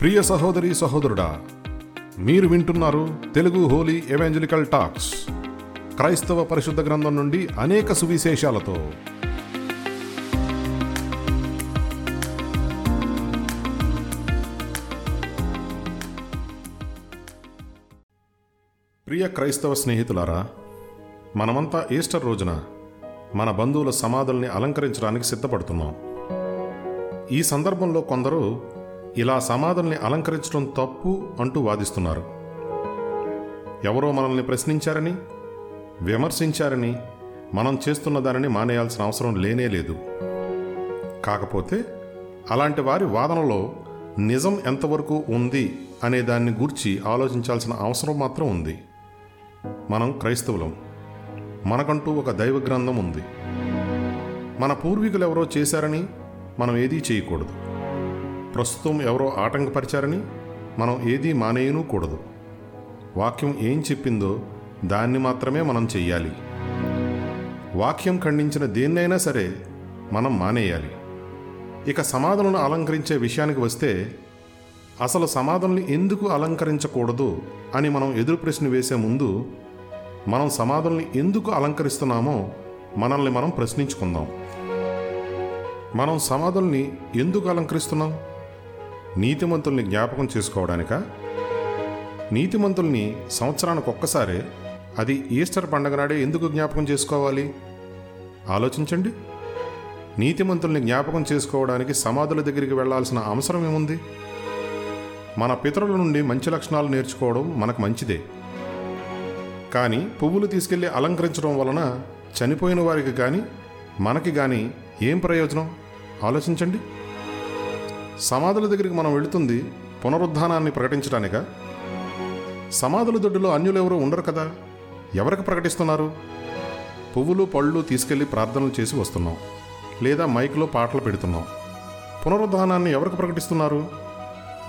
ప్రియ సహోదరి సహోదరుడా మీరు వింటున్నారు తెలుగు హోలీ ఎవాంజలికల్ టాక్స్. క్రైస్తవ పరిశుద్ధ గ్రంథం నుండి అనేక సువిశేషాలతో. ప్రియ క్రైస్తవ స్నేహితులారా మనమంతా ఈస్టర్ రోజున మన బంధువుల సమాధుల్ని అలంకరించడానికి సిద్ధపడుతున్నాం. ఈ సందర్భంలో కొందరు ఇలా సమాధుల్ని అలంకరించడం తప్పు అంటూ వాదిస్తున్నారు. ఎవరో మనల్ని ప్రశ్నించారని విమర్శించారని మనం చేస్తున్న దానిని మానేయాల్సిన అవసరం లేనే లేదు. కాకపోతే అలాంటి వారి వాదనలో నిజం ఎంతవరకు ఉంది అనే దాన్ని గూర్చి ఆలోచించాల్సిన అవసరం మాత్రం ఉంది. మనం క్రైస్తవులం. మనకంటూ ఒక దైవ గ్రంథం ఉంది. మన పూర్వీకులు ఎవరో చేశారని మనం ఏదీ చేయకూడదు. ప్రస్తుతం ఎవరో ఆటంకపరిచారని మనం ఏదీ మానేయనూ కూడదు వాక్యం ఏం చెప్పిందో దాన్ని మాత్రమే మనం చెయ్యాలి. వాక్యం ఖండించిన దేన్నైనా సరే మనం మానేయాలి. ఇక సమాధులను అలంకరించే విషయానికి వస్తే అసలు సమాధుల్ని ఎందుకు అలంకరించకూడదు అని మనం ఎదురు ప్రశ్న వేసే ముందు మనం సమాధుల్ని ఎందుకు అలంకరిస్తున్నామో మనల్ని మనం ప్రశ్నించుకుందాం. మనం సమాధుల్ని ఎందుకు అలంకరిస్తున్నాం? నీతిమంతుల్ని జ్ఞాపకం చేసుకోవడానికా? నీతిమంతుల్ని సంవత్సరానికి ఒక్కసారే అది ఈస్టర్ పండగ నాడే ఎందుకు జ్ఞాపకం చేసుకోవాలి? ఆలోచించండి. నీతిమంతుల్ని జ్ఞాపకం చేసుకోవడానికి సమాధుల దగ్గరికి వెళ్ళాల్సిన అవసరం ఏముంది? మన పితరుల నుండి మంచి లక్షణాలు నేర్చుకోవడం మనకు మంచిదే. కానీ పువ్వులు తీసుకెళ్ళి అలంకరించడం వలన చనిపోయిన వారికి కానీ మనకి కానీ ఏం ప్రయోజనం? ఆలోచించండి. సమాధుల దగ్గరికి మనం వెళుతుంది పునరుద్ధానాన్ని ప్రకటించడానికా? సమాధుల దొడ్డులో అన్యులెవరూ ఉండరు కదా? ఎవరికి ప్రకటిస్తున్నారు? పువ్వులు పళ్ళు తీసుకెళ్ళి ప్రార్థనలు చేసి వస్తున్నాం. లేదా మైక్లో పాటలు పెడుతున్నాం. పునరుద్ధానాన్ని ఎవరికి ప్రకటిస్తున్నారు?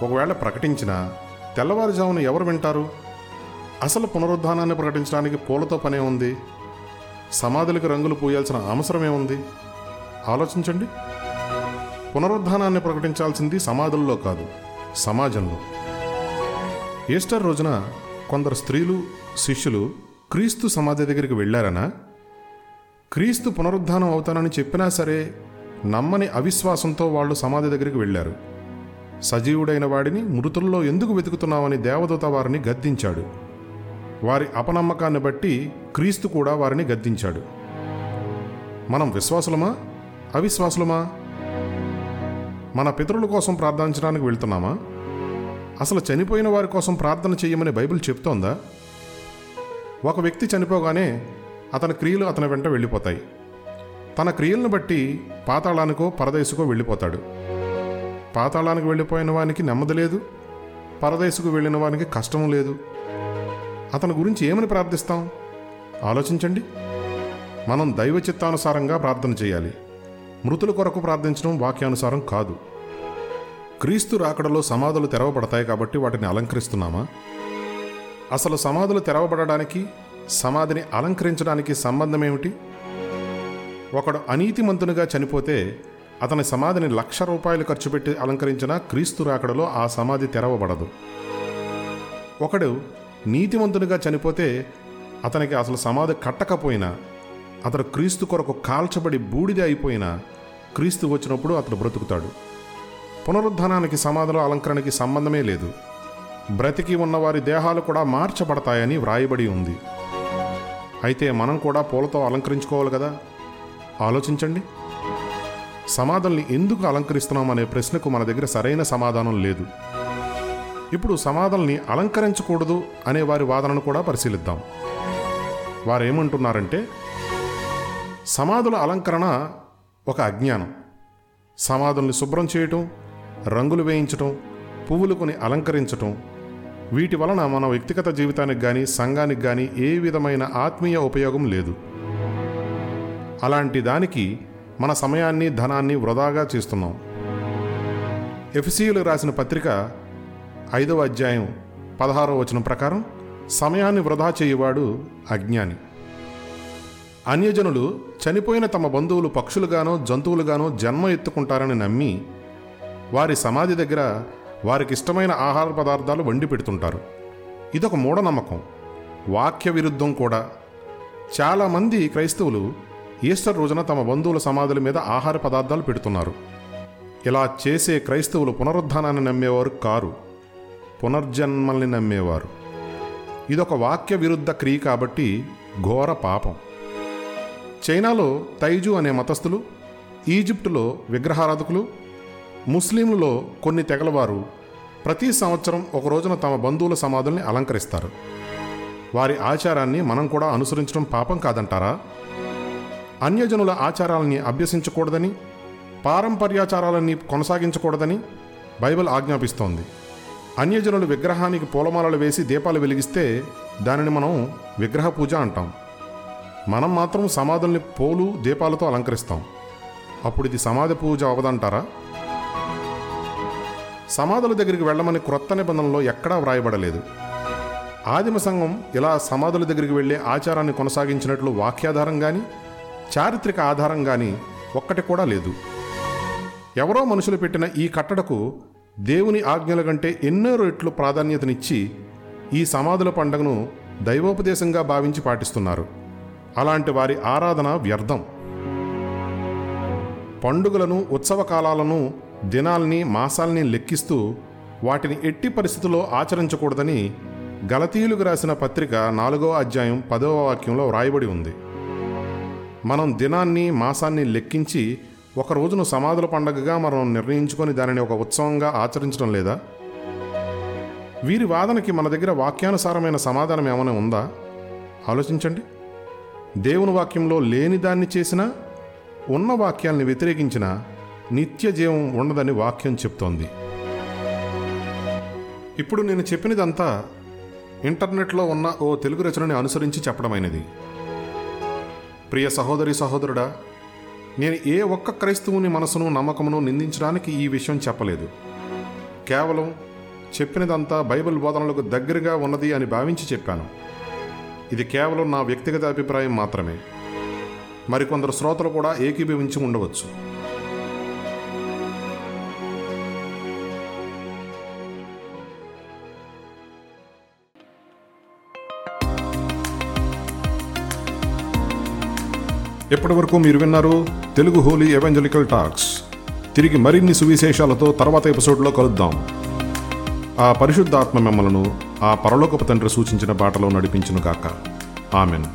ఒకవేళ ప్రకటించినా తెల్లవారుజామున ఎవరు వింటారు? అసలు పునరుద్ధానాన్ని ప్రకటించడానికి పూలతో పనే ఉంది? సమాధులకు రంగులు పూయాల్సిన అవసరమే ఉంది? ఆలోచించండి. పునరుద్ధానాన్ని ప్రకటించాల్సింది సమాధుల్లో కాదు సమాజంలో. ఈస్టర్ రోజున కొందరు స్త్రీలు శిష్యులు క్రీస్తు సమాధి దగ్గరికి వెళ్ళారనా? క్రీస్తు పునరుద్ధానం అవుతానని చెప్పినా సరే నమ్మని అవిశ్వాసంతో వాళ్ళు సమాధి దగ్గరికి వెళ్ళారు. సజీవుడైన వాడిని మృతుల్లో ఎందుకు వెతుకుతున్నామని దేవదూత వారిని గద్దించాడు. వారి అపనమ్మకాన్ని బట్టి క్రీస్తు కూడా వారిని గద్దించాడు. మనం విశ్వాసులమా? అవిశ్వాసులమా? మన పితరుల కోసం ప్రార్థించడానికి వెళ్తున్నామా? అసలు చనిపోయిన వారి కోసం ప్రార్థన చేయమని బైబిల్ చెప్తోందా? ఒక వ్యక్తి చనిపోగానే అతని క్రియలు అతని వెంట వెళ్ళిపోతాయి. తన క్రియలను బట్టి పాతాళానికో పరదేశుకో వెళ్ళిపోతాడు. పాతాళానికి వెళ్ళిపోయిన వానికి నెమ్మది లేదు. పరదేశుకు వెళ్ళిన వానికి కష్టం లేదు. అతని గురించి ఏమని ప్రార్థిస్తాం? ఆలోచించండి. మనం దైవ చిత్తానుసారంగా ప్రార్థన చేయాలి. మృతుల కొరకు ప్రార్థించడం వాక్యానుసారం కాదు. క్రీస్తు రాకడలో సమాధులు తెరవబడతాయి కాబట్టి వాటిని అలంకరిస్తున్నామా? అసలు సమాధులు తెరవబడడానికి సమాధిని అలంకరించడానికి సంబంధం ఏమిటి? ఒకడు అనీతిమంతునిగా చనిపోతే అతని సమాధిని లక్ష రూపాయలు ఖర్చు పెట్టి అలంకరించిన క్రీస్తు రాకడలో ఆ సమాధి తెరవబడదు. ఒకడు నీతిమంతునిగా చనిపోతే అతనికి అసలు సమాధి కట్టకపోయినా అతడు క్రీస్తు కొరకు కాల్చబడి బూడిద అయిపోయినా క్రీస్తు వచ్చినప్పుడు అతడు బ్రతుకుతాడు. పునరుద్ధానానికి సమాధుల అలంకరణకి సంబంధమే లేదు. బ్రతికి ఉన్న వారి దేహాలు కూడా మార్చబడతాయని వ్రాయబడి ఉంది. అయితే మనం కూడా పూలతో అలంకరించుకోవాలి కదా? ఆలోచించండి. సమాధుల్ని ఎందుకు అలంకరిస్తున్నాం అనే ప్రశ్నకు మన దగ్గర సరైన సమాధానం లేదు. ఇప్పుడు సమాధుల్ని అలంకరించకూడదు అనే వారి వాదనను కూడా పరిశీలిద్దాం. వారేమంటున్నారంటే సమాధుల అలంకరణ ఒక అజ్ఞానం. సమాధుల్ని శుభ్రం చేయటం రంగులు వేయించటం పువ్వులు కొని అలంకరించటం. వీటి వలన మన వ్యక్తిగత జీవితానికి కానీ సంఘానికి కానీ ఏ విధమైన ఆత్మీయ ఉపయోగం లేదు. అలాంటి దానికి మన సమయాన్ని ధనాన్ని వృధాగా చేస్తున్నాం. ఎఫ్సీయులు రాసిన పత్రిక ఐదవ అధ్యాయం పదహారో వచనం ప్రకారం సమయాన్ని వృధా చేయువాడు అజ్ఞాని. అన్యజనులు చనిపోయిన తమ బంధువులు పక్షులుగానో జంతువులుగానో జన్మ ఎత్తుకుంటారని నమ్మి వారి సమాధి దగ్గర వారికి ఇష్టమైన ఆహార పదార్థాలు వండి పెడుతుంటారు. ఇదొక మూఢనమ్మకం. వాక్య విరుద్ధం కూడా. చాలామంది క్రైస్తవులు ఈస్టర్ రోజున తమ బంధువుల సమాధుల మీద ఆహార పదార్థాలు పెడుతున్నారు. ఇలా చేసే క్రైస్తవులు పునరుద్ధానాన్ని నమ్మేవారు కారు. పునర్జన్మల్ని నమ్మేవారు. ఇదొక వాక్య విరుద్ధ క్రియ కాబట్టి ఘోర పాపం. చైనాలో తైజు అనే మతస్థులు ఈజిప్టులో విగ్రహారాధకులు ముస్లింలలో కొన్ని తెగలవారు ప్రతి సంవత్సరం ఒక రోజున తమ బంధువుల సమాధుల్ని అలంకరిస్తారు. వారి ఆచారాన్ని మనం కూడా అనుసరించడం పాపం కాదంటారా? అన్యజనుల ఆచారాలని అభ్యసించకూడదని పారంపర్యాచారాలన్నీ కొనసాగించకూడదని బైబిల్ ఆజ్ఞాపిస్తోంది. అన్యజనులు విగ్రహానికి పూలమాలలు వేసి దీపాలు వెలిగిస్తే దానిని మనం విగ్రహ పూజ అంటాం. మనం మాత్రం సమాధుల్ని పోలు దీపాలతో అలంకరిస్తాం. అప్పుడు ఇది సమాధి పూజ అవదంటారా? సమాధుల దగ్గరికి వెళ్ళమని క్రొత్త నిబంధనలో ఎక్కడా వ్రాయబడలేదు. ఆదిమ సంఘం ఇలా సమాధుల దగ్గరికి వెళ్ళే ఆచారాన్ని కొనసాగించినట్లు వాక్యాధారం కానీ చారిత్రక ఆధారం కానీ ఒక్కటి కూడా లేదు. ఎవరో మనుషులు పెట్టిన ఈ కట్టడకు దేవుని ఆజ్ఞల కంటే ఎన్నో రెట్లు ప్రాధాన్యతనిచ్చి ఈ సమాధుల పండుగను దైవోపదేశంగా భావించి పాటిస్తున్నారు. అలాంటి వారి ఆరాధన వ్యర్థం. పండుగలను ఉత్సవ కాలాలను దినాల్ని మాసాల్ని లెక్కిస్తూ వాటిని ఎట్టి పరిస్థితుల్లో ఆచరించకూడదని గలతీయులకు రాసిన పత్రిక నాలుగో అధ్యాయం పదవ వాక్యంలో వ్రాయబడి ఉంది. మనం దినాన్ని మాసాన్ని లెక్కించి ఒక రోజును సమాధుల పండగగా మనం నిర్ణయించుకొని దానిని ఒక ఉత్సవంగా ఆచరించడం లేదా? వీరి వాదనకి మన దగ్గర వాక్యానుసారమైన సమాధానం ఏమైనా ఉందా? ఆలోచించండి. దేవుని వాక్యంలో లేని దాన్ని చేసినా ఉన్న వాక్యాల్ని వ్యతిరేకించిన నిత్య జీవం ఉండదని వాక్యం చెప్తోంది. ఇప్పుడు నేను చెప్పినదంతా ఇంటర్నెట్లో ఉన్న ఓ తెలుగు రచనని అనుసరించి చెప్పడమైనది. ప్రియ సహోదరి సహోదరుడా నేను ఏ ఒక్క క్రైస్తవుని మనసును నమ్మకమును నిందించడానికి ఈ విషయం చెప్పలేదు. కేవలం చెప్పినదంతా బైబిల్ బోధనలకు దగ్గరగా ఉన్నది అని భావించి చెప్పాను. ఇది కేవలం నా వ్యక్తిగత అభిప్రాయం మాత్రమే. మరికొందరు శ్రోతలు కూడా ఏకీభవించి ఉండవచ్చు. ఇప్పటి వరకు మీరు విన్నారు? Telugu holy evangelical talks. తిరిగి మరిన్ని సువిశేషాలతో తర్వాత ఎపిసోడ్లో కలుద్దాం. ఆ పరిశుద్ధాత్మ మిమ్మలను ఆ పరలోకపు తండ్రి సూచించిన బాటలో నడిపించును గాక ఆమెను.